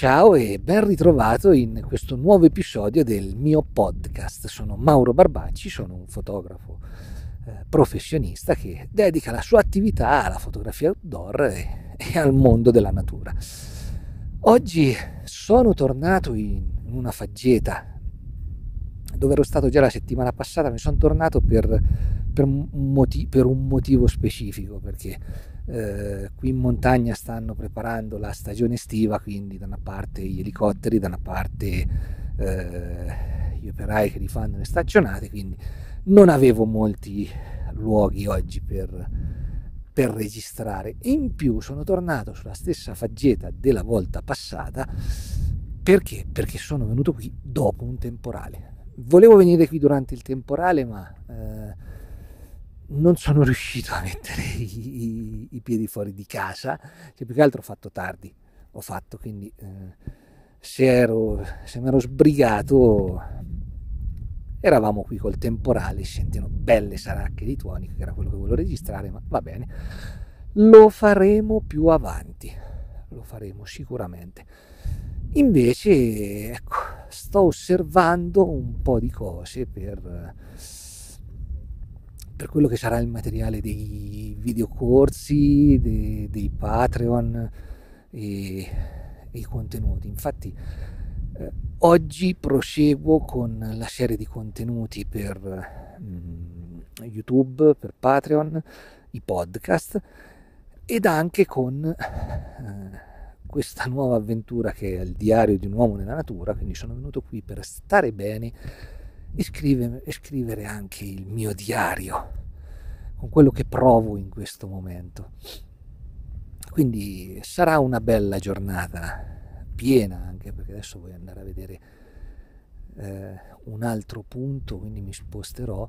Ciao e ben ritrovato in questo nuovo episodio del mio podcast. Sono Mauro Barbacci, sono un fotografo eh, professionista che dedica la sua attività alla fotografia outdoor e, e al mondo della natura. Oggi sono tornato in una faggeta dove ero stato già la settimana passata, mi sono tornato per, per, un, motivo, per un motivo specifico perché eh, qui in montagna stanno preparando la stagione estiva, quindi da una parte gli elicotteri, da una parte eh, gli operai che li fanno le stagionate, quindi non avevo molti luoghi oggi per, per registrare. In più sono tornato sulla stessa faggeta della volta passata perché? Perché sono venuto qui dopo un temporale. Volevo venire qui durante il temporale, ma eh, non sono riuscito a mettere i, i, piedi fuori di casa, che più che altro ho fatto tardi, ho fatto, quindi eh, se, ero, se mi ero sbrigato eravamo qui col temporale, sentono belle saracche di tuoni, che era quello che volevo registrare, ma va bene, lo faremo più avanti, lo faremo sicuramente. Invece, ecco, sto osservando un po' di cose per per quello che sarà il materiale dei videocorsi, dei, dei Patreon e, e, i contenuti. Infatti eh, oggi proseguo con la serie di contenuti per mm, YouTube, per Patreon, i podcast ed anche con eh, questa nuova avventura che è il diario di un uomo nella natura, quindi sono venuto qui per stare bene e scrivere, e scrivere anche il mio diario con quello che provo in questo momento. Quindi sarà una bella giornata, piena anche perché adesso voglio andare a vedere eh, un altro punto, quindi mi sposterò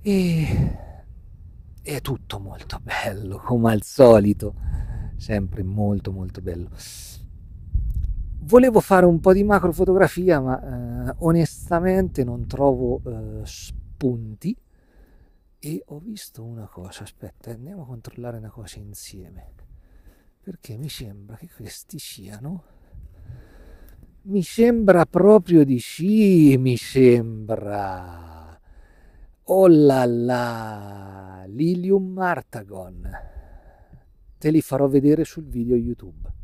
e è tutto molto bello, come al solito, sempre molto molto bello. Volevo fare un po' di macrofotografia, ma eh, onestamente non trovo eh, spunti. E ho visto una cosa, aspetta, andiamo a controllare una cosa insieme, perché mi sembra che questi siano, mi sembra proprio di sì, mi sembra, oh là là, Lilium Martagon, te li farò vedere sul video YouTube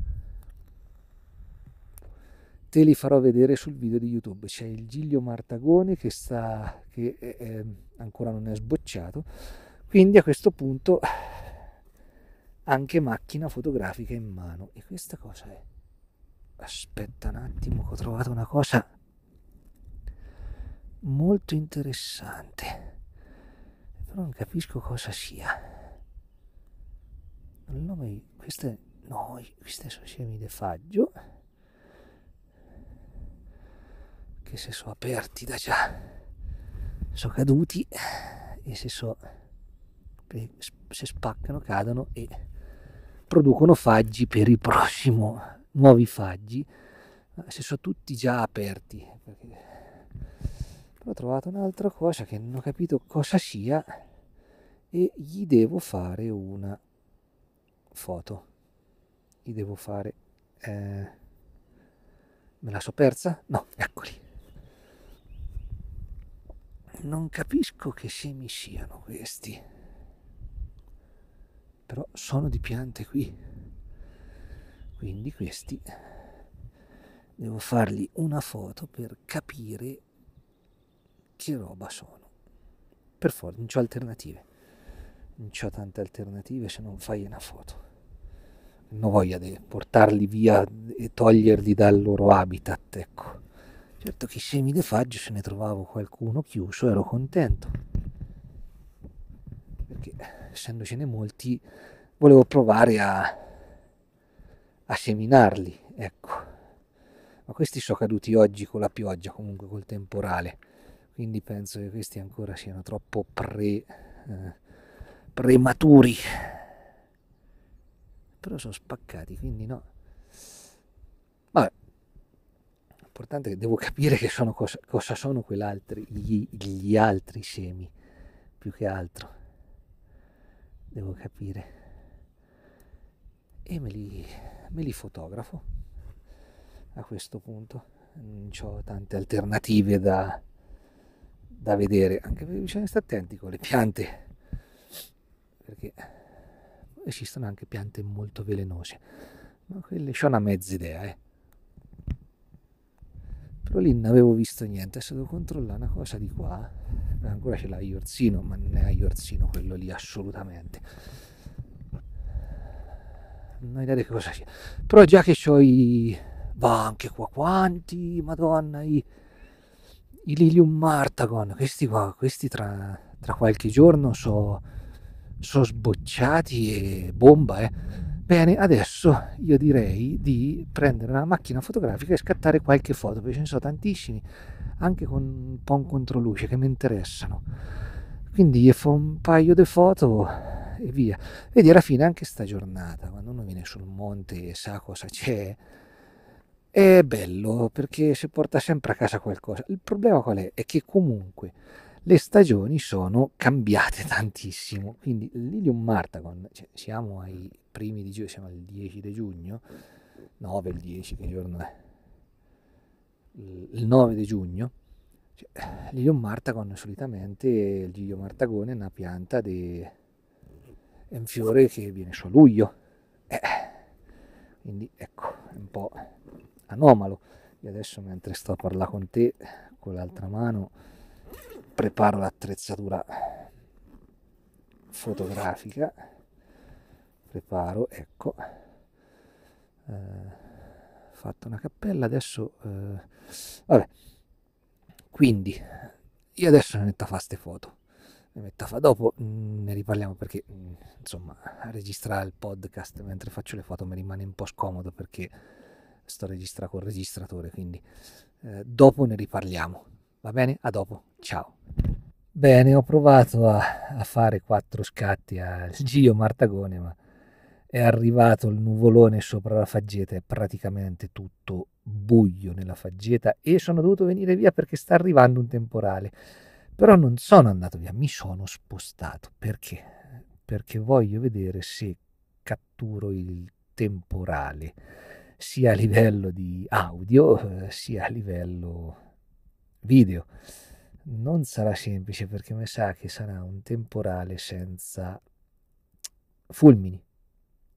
te li farò vedere sul video di YouTube. C'è il Giglio Martagone che, sta, che è, è, ancora non è sbocciato, quindi a questo punto anche macchina fotografica in mano. E questa cosa è... Aspetta un attimo, ho trovato una cosa molto interessante, però non capisco cosa sia. Il nome, queste, no, queste sono semi di faggio che se sono aperti da già sono caduti e se so se spaccano cadono e producono faggi per il prossimo nuovi faggi. Se sono tutti già aperti ho trovato un'altra cosa che non ho capito cosa sia e gli devo fare una foto. Gli devo fare eh, me la so persa? no, eccoli non capisco che semi siano questi, però sono di piante qui, quindi questi devo fargli una foto per capire che roba sono. Per forza, non ho alternative, non ho tante alternative se non fai una foto. Non ho voglia di portarli via e toglierli dal loro habitat, ecco. Certo che semi di faggio se ne trovavo qualcuno chiuso ero contento. Perché essendocene molti volevo provare a, a seminarli, ecco. Ma questi sono caduti oggi con la pioggia, comunque col temporale. Quindi penso che questi ancora siano troppo pre, eh, prematuri. Però sono spaccati, quindi no. Vabbè, l'importante è che devo capire che sono cosa, cosa sono gli, gli altri semi, più che altro. Devo capire. E me li, me li fotografo, a questo punto. Non ho tante alternative da, da vedere, anche perché bisogna stare attenti con le piante, perché esistono anche piante molto velenose, ma quelle ho una mezza idea, eh. Però lì non avevo visto niente, adesso devo controllare una cosa di qua, ancora c'è l'aiorzino, ma non è aiorzino quello lì assolutamente. Non ho idea di cosa sia. Però già che ho i... Va anche qua quanti, madonna, i, i Lilium Martagon, questi qua, questi tra, tra qualche giorno sono so sbocciati e bomba, eh Bene, adesso io direi di prendere una macchina fotografica e scattare qualche foto, perché ce ne sono tantissimi, anche con un po' in controluce che mi interessano. Quindi fa un paio di foto e via. Vedi, alla fine anche sta giornata, quando uno viene sul monte e sa cosa c'è, è bello perché si porta sempre a casa qualcosa. Il problema qual è? È che comunque le stagioni sono cambiate tantissimo. Quindi l'Ilium Martagon, cioè, siamo ai primi di giugno, siamo al 10 di giugno, 9 il 10, che giorno è? Il 9 di giugno, cioè, l'Ilium Martagon solitamente, il Giglio Martagone è una pianta di... è un fiore che viene su a luglio. Eh, quindi ecco, è un po' anomalo. Io adesso mentre sto a parlare con te, con l'altra mano, preparo l'attrezzatura fotografica. Preparo ecco. Eh, fatto una cappella adesso eh, vabbè. Quindi io adesso ne metto a fare queste foto. Ne metto a fare dopo mm, ne riparliamo perché mm, insomma registrare il podcast mentre faccio le foto mi rimane un po' scomodo perché sto registrando col registratore quindi eh, dopo ne riparliamo va bene a dopo ciao Bene, ho provato a, a fare quattro scatti al Gio Martagone, ma è arrivato il nuvolone sopra la faggeta, è praticamente tutto buio nella faggeta e sono dovuto venire via perché sta arrivando un temporale. Però non sono andato via, mi sono spostato. Perché? Perché voglio vedere se catturo il temporale sia a livello di audio eh, sia a livello video non sarà semplice perché mi sa che sarà un temporale senza fulmini,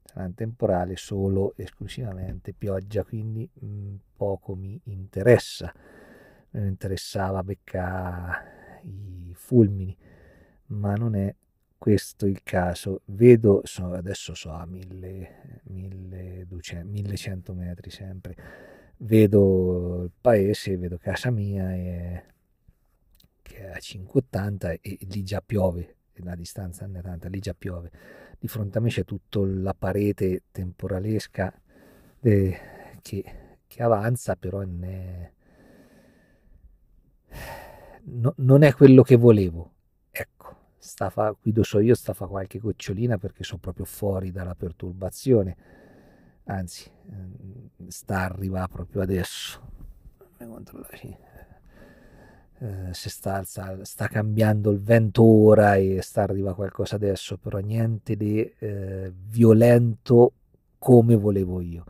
sarà un temporale solo esclusivamente pioggia, quindi mh, mm, poco mi interessa. Mi interessava beccare i fulmini, ma non è questo il caso. Vedo, so, adesso so a 1100 metri sempre, vedo il paese, vedo casa mia e che è a 5,80 e lì già piove, la distanza è tanta, lì già piove. Di fronte a me c'è tutta la parete temporalesca de, che, che, avanza, però è, no, non è quello che volevo. Ecco, sta fa, qui dove so io sta fa qualche gocciolina perché sono proprio fuori dalla perturbazione, anzi mm, sta arriva proprio adesso. Eh, se sta, sta, sta, cambiando il vento ora e sta arriva qualcosa adesso, però niente di eh, violento come volevo io.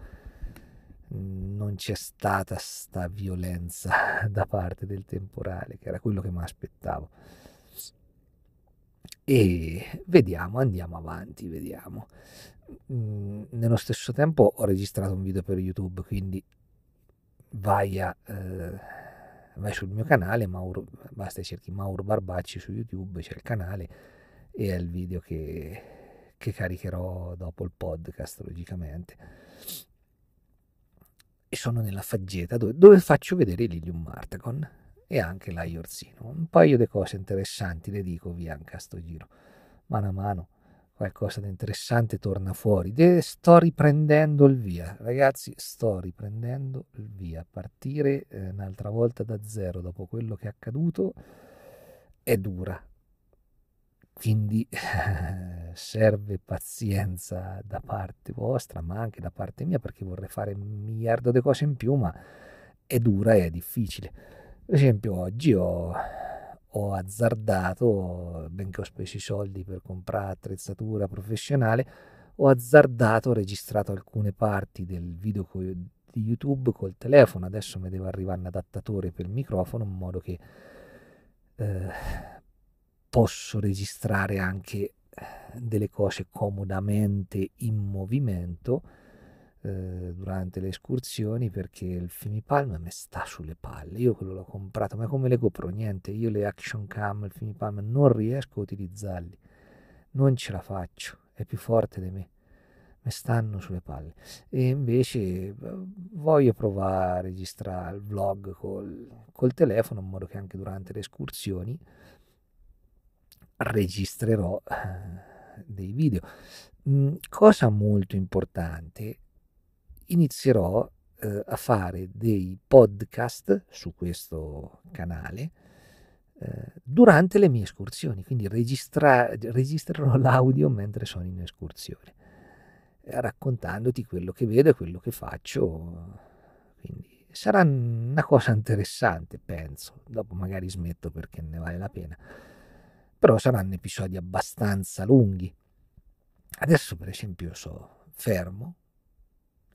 Non c'è stata sta violenza da parte del temporale, che era quello che mi aspettavo. E vediamo, andiamo avanti, vediamo. Mm, nello stesso tempo ho registrato un video per YouTube, quindi vai a... Eh, vai sul mio canale, Mauro, basta cerchi Mauro Barbacci su YouTube, c'è il canale e è il video che, che caricherò dopo il podcast, logicamente. E sono nella faggeta dove, dove faccio vedere l'Ilium Martagon e anche l'Aiorzino. Un paio di cose interessanti le dico via anche a sto giro, mano a mano qualcosa di interessante torna fuori. De, sto riprendendo il via, ragazzi, sto riprendendo il via. Partire eh, un'altra volta da zero dopo quello che è accaduto è dura. Quindi serve pazienza da parte vostra, ma anche da parte mia, perché vorrei fare un miliardo di cose in più, ma è dura e è difficile. Per esempio, oggi ho ho azzardato, benché ho speso i soldi per comprare attrezzatura professionale, ho azzardato, ho registrato alcune parti del video di YouTube col telefono, adesso mi deve arrivare un adattatore per il microfono in modo che eh, posso registrare anche eh, delle cose comodamente in movimento eh, durante le escursioni perché il Filmipalm mi sta sulle palle. Io quello l'ho comprato, ma come le GoPro niente, io le action cam, il Filmipalm non riesco a utilizzarli, non ce la faccio, è più forte di me mi stanno sulle palle. E invece eh, voglio provare a registrare il vlog col, col telefono in modo che anche durante le escursioni registrerò eh, dei video. Mm, cosa molto importante, inizierò eh, a fare dei podcast su questo canale eh, durante le mie escursioni, quindi registra- registrerò l'audio mentre sono in escursione raccontandoti quello che vedo e quello che faccio. Quindi sarà una cosa interessante, penso. Dopo magari smetto perché ne vale la pena. Però saranno episodi abbastanza lunghi. Adesso, per esempio, sono fermo.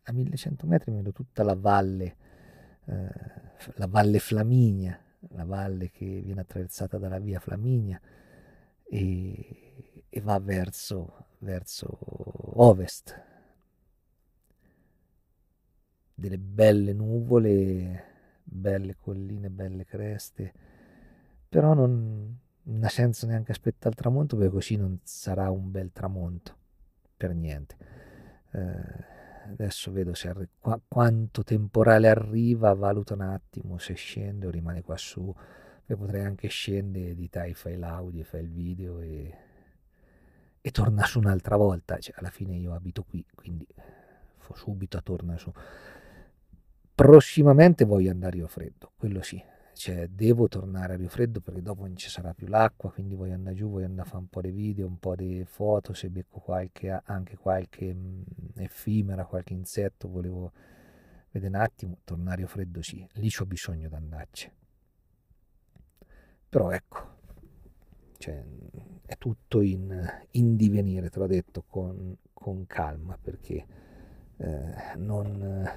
A 1100 metri vedo tutta la valle, eh, la valle Flaminia, la valle che viene attraversata dalla via Flaminia e, e va verso verso ovest. Delle belle nuvole, belle colline, belle creste, però non, non ha senso neanche aspettare il tramonto perché così non sarà un bel tramonto, per niente. Eh, adesso vedo se arri- qu- quanto temporale arriva, valuto un attimo se scende o rimane qua su, poi potrei anche scendere, editare, fai l'audio, fai il video e e torna su un'altra volta. Cioè, alla fine io abito qui, quindi subito torna su. Prossimamente voglio andare a Rio Freddo, quello sì. Cioè, devo tornare a Rio Freddo perché dopo non ci sarà più l'acqua, quindi voglio andare giù, voglio andare a fare un po' di video, un po' di foto, se becco qualche, anche qualche mh, effimera, qualche insetto, volevo vedere un attimo, tornare a Rio Freddo sì, lì ho bisogno di andarci. Però ecco, cioè, è tutto in, in, divenire, te l'ho detto, con, con calma, perché eh, non,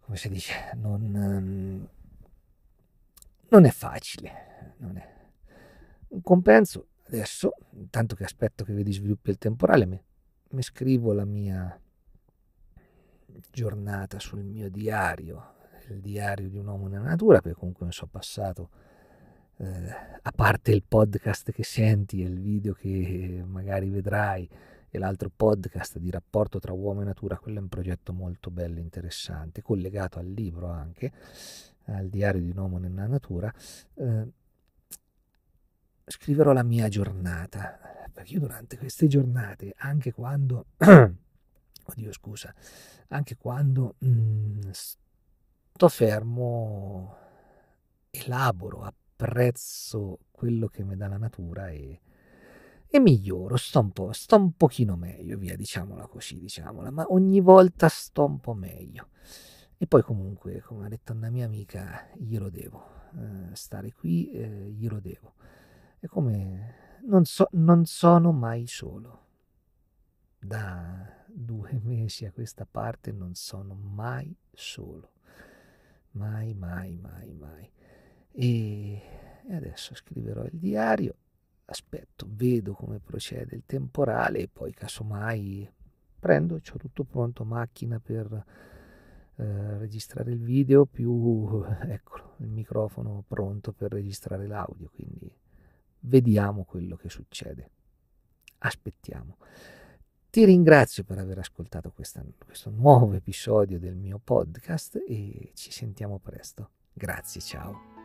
come si dice, non, non è facile. Non è. Un compenso, adesso, intanto che aspetto che vedi sviluppi il temporale, mi, mi scrivo la mia giornata sul mio diario, il diario di un uomo nella natura, perché comunque mi sono passato eh, a parte il podcast che senti e il video che magari vedrai e l'altro podcast di rapporto tra uomo e natura, quello è un progetto molto bello interessante, collegato al libro anche, al diario di un uomo nella natura. Eh, scriverò la mia giornata, perché io durante queste giornate, anche quando, oddio scusa, anche quando mh, mm, sto fermo, elaboro, apprezzo quello che mi dà la natura e, e miglioro, sto un, po', sto un pochino meglio, via, diciamola così, diciamola, ma ogni volta sto un po' meglio. E poi comunque, come ha detto una mia amica, glielo devo, eh, stare qui eh, glielo devo. È come non, so, non sono mai solo. Da due mesi a questa parte non sono mai solo. Mai, mai, mai, mai. E, e adesso scriverò il diario, aspetto, vedo come procede il temporale e poi casomai prendo, ho tutto pronto, macchina per eh, registrare il video più eccolo, il microfono pronto per registrare l'audio, quindi vediamo quello che succede. Aspettiamo. Ti ringrazio per aver ascoltato questa, questo nuovo episodio del mio podcast e ci sentiamo presto. Grazie, ciao.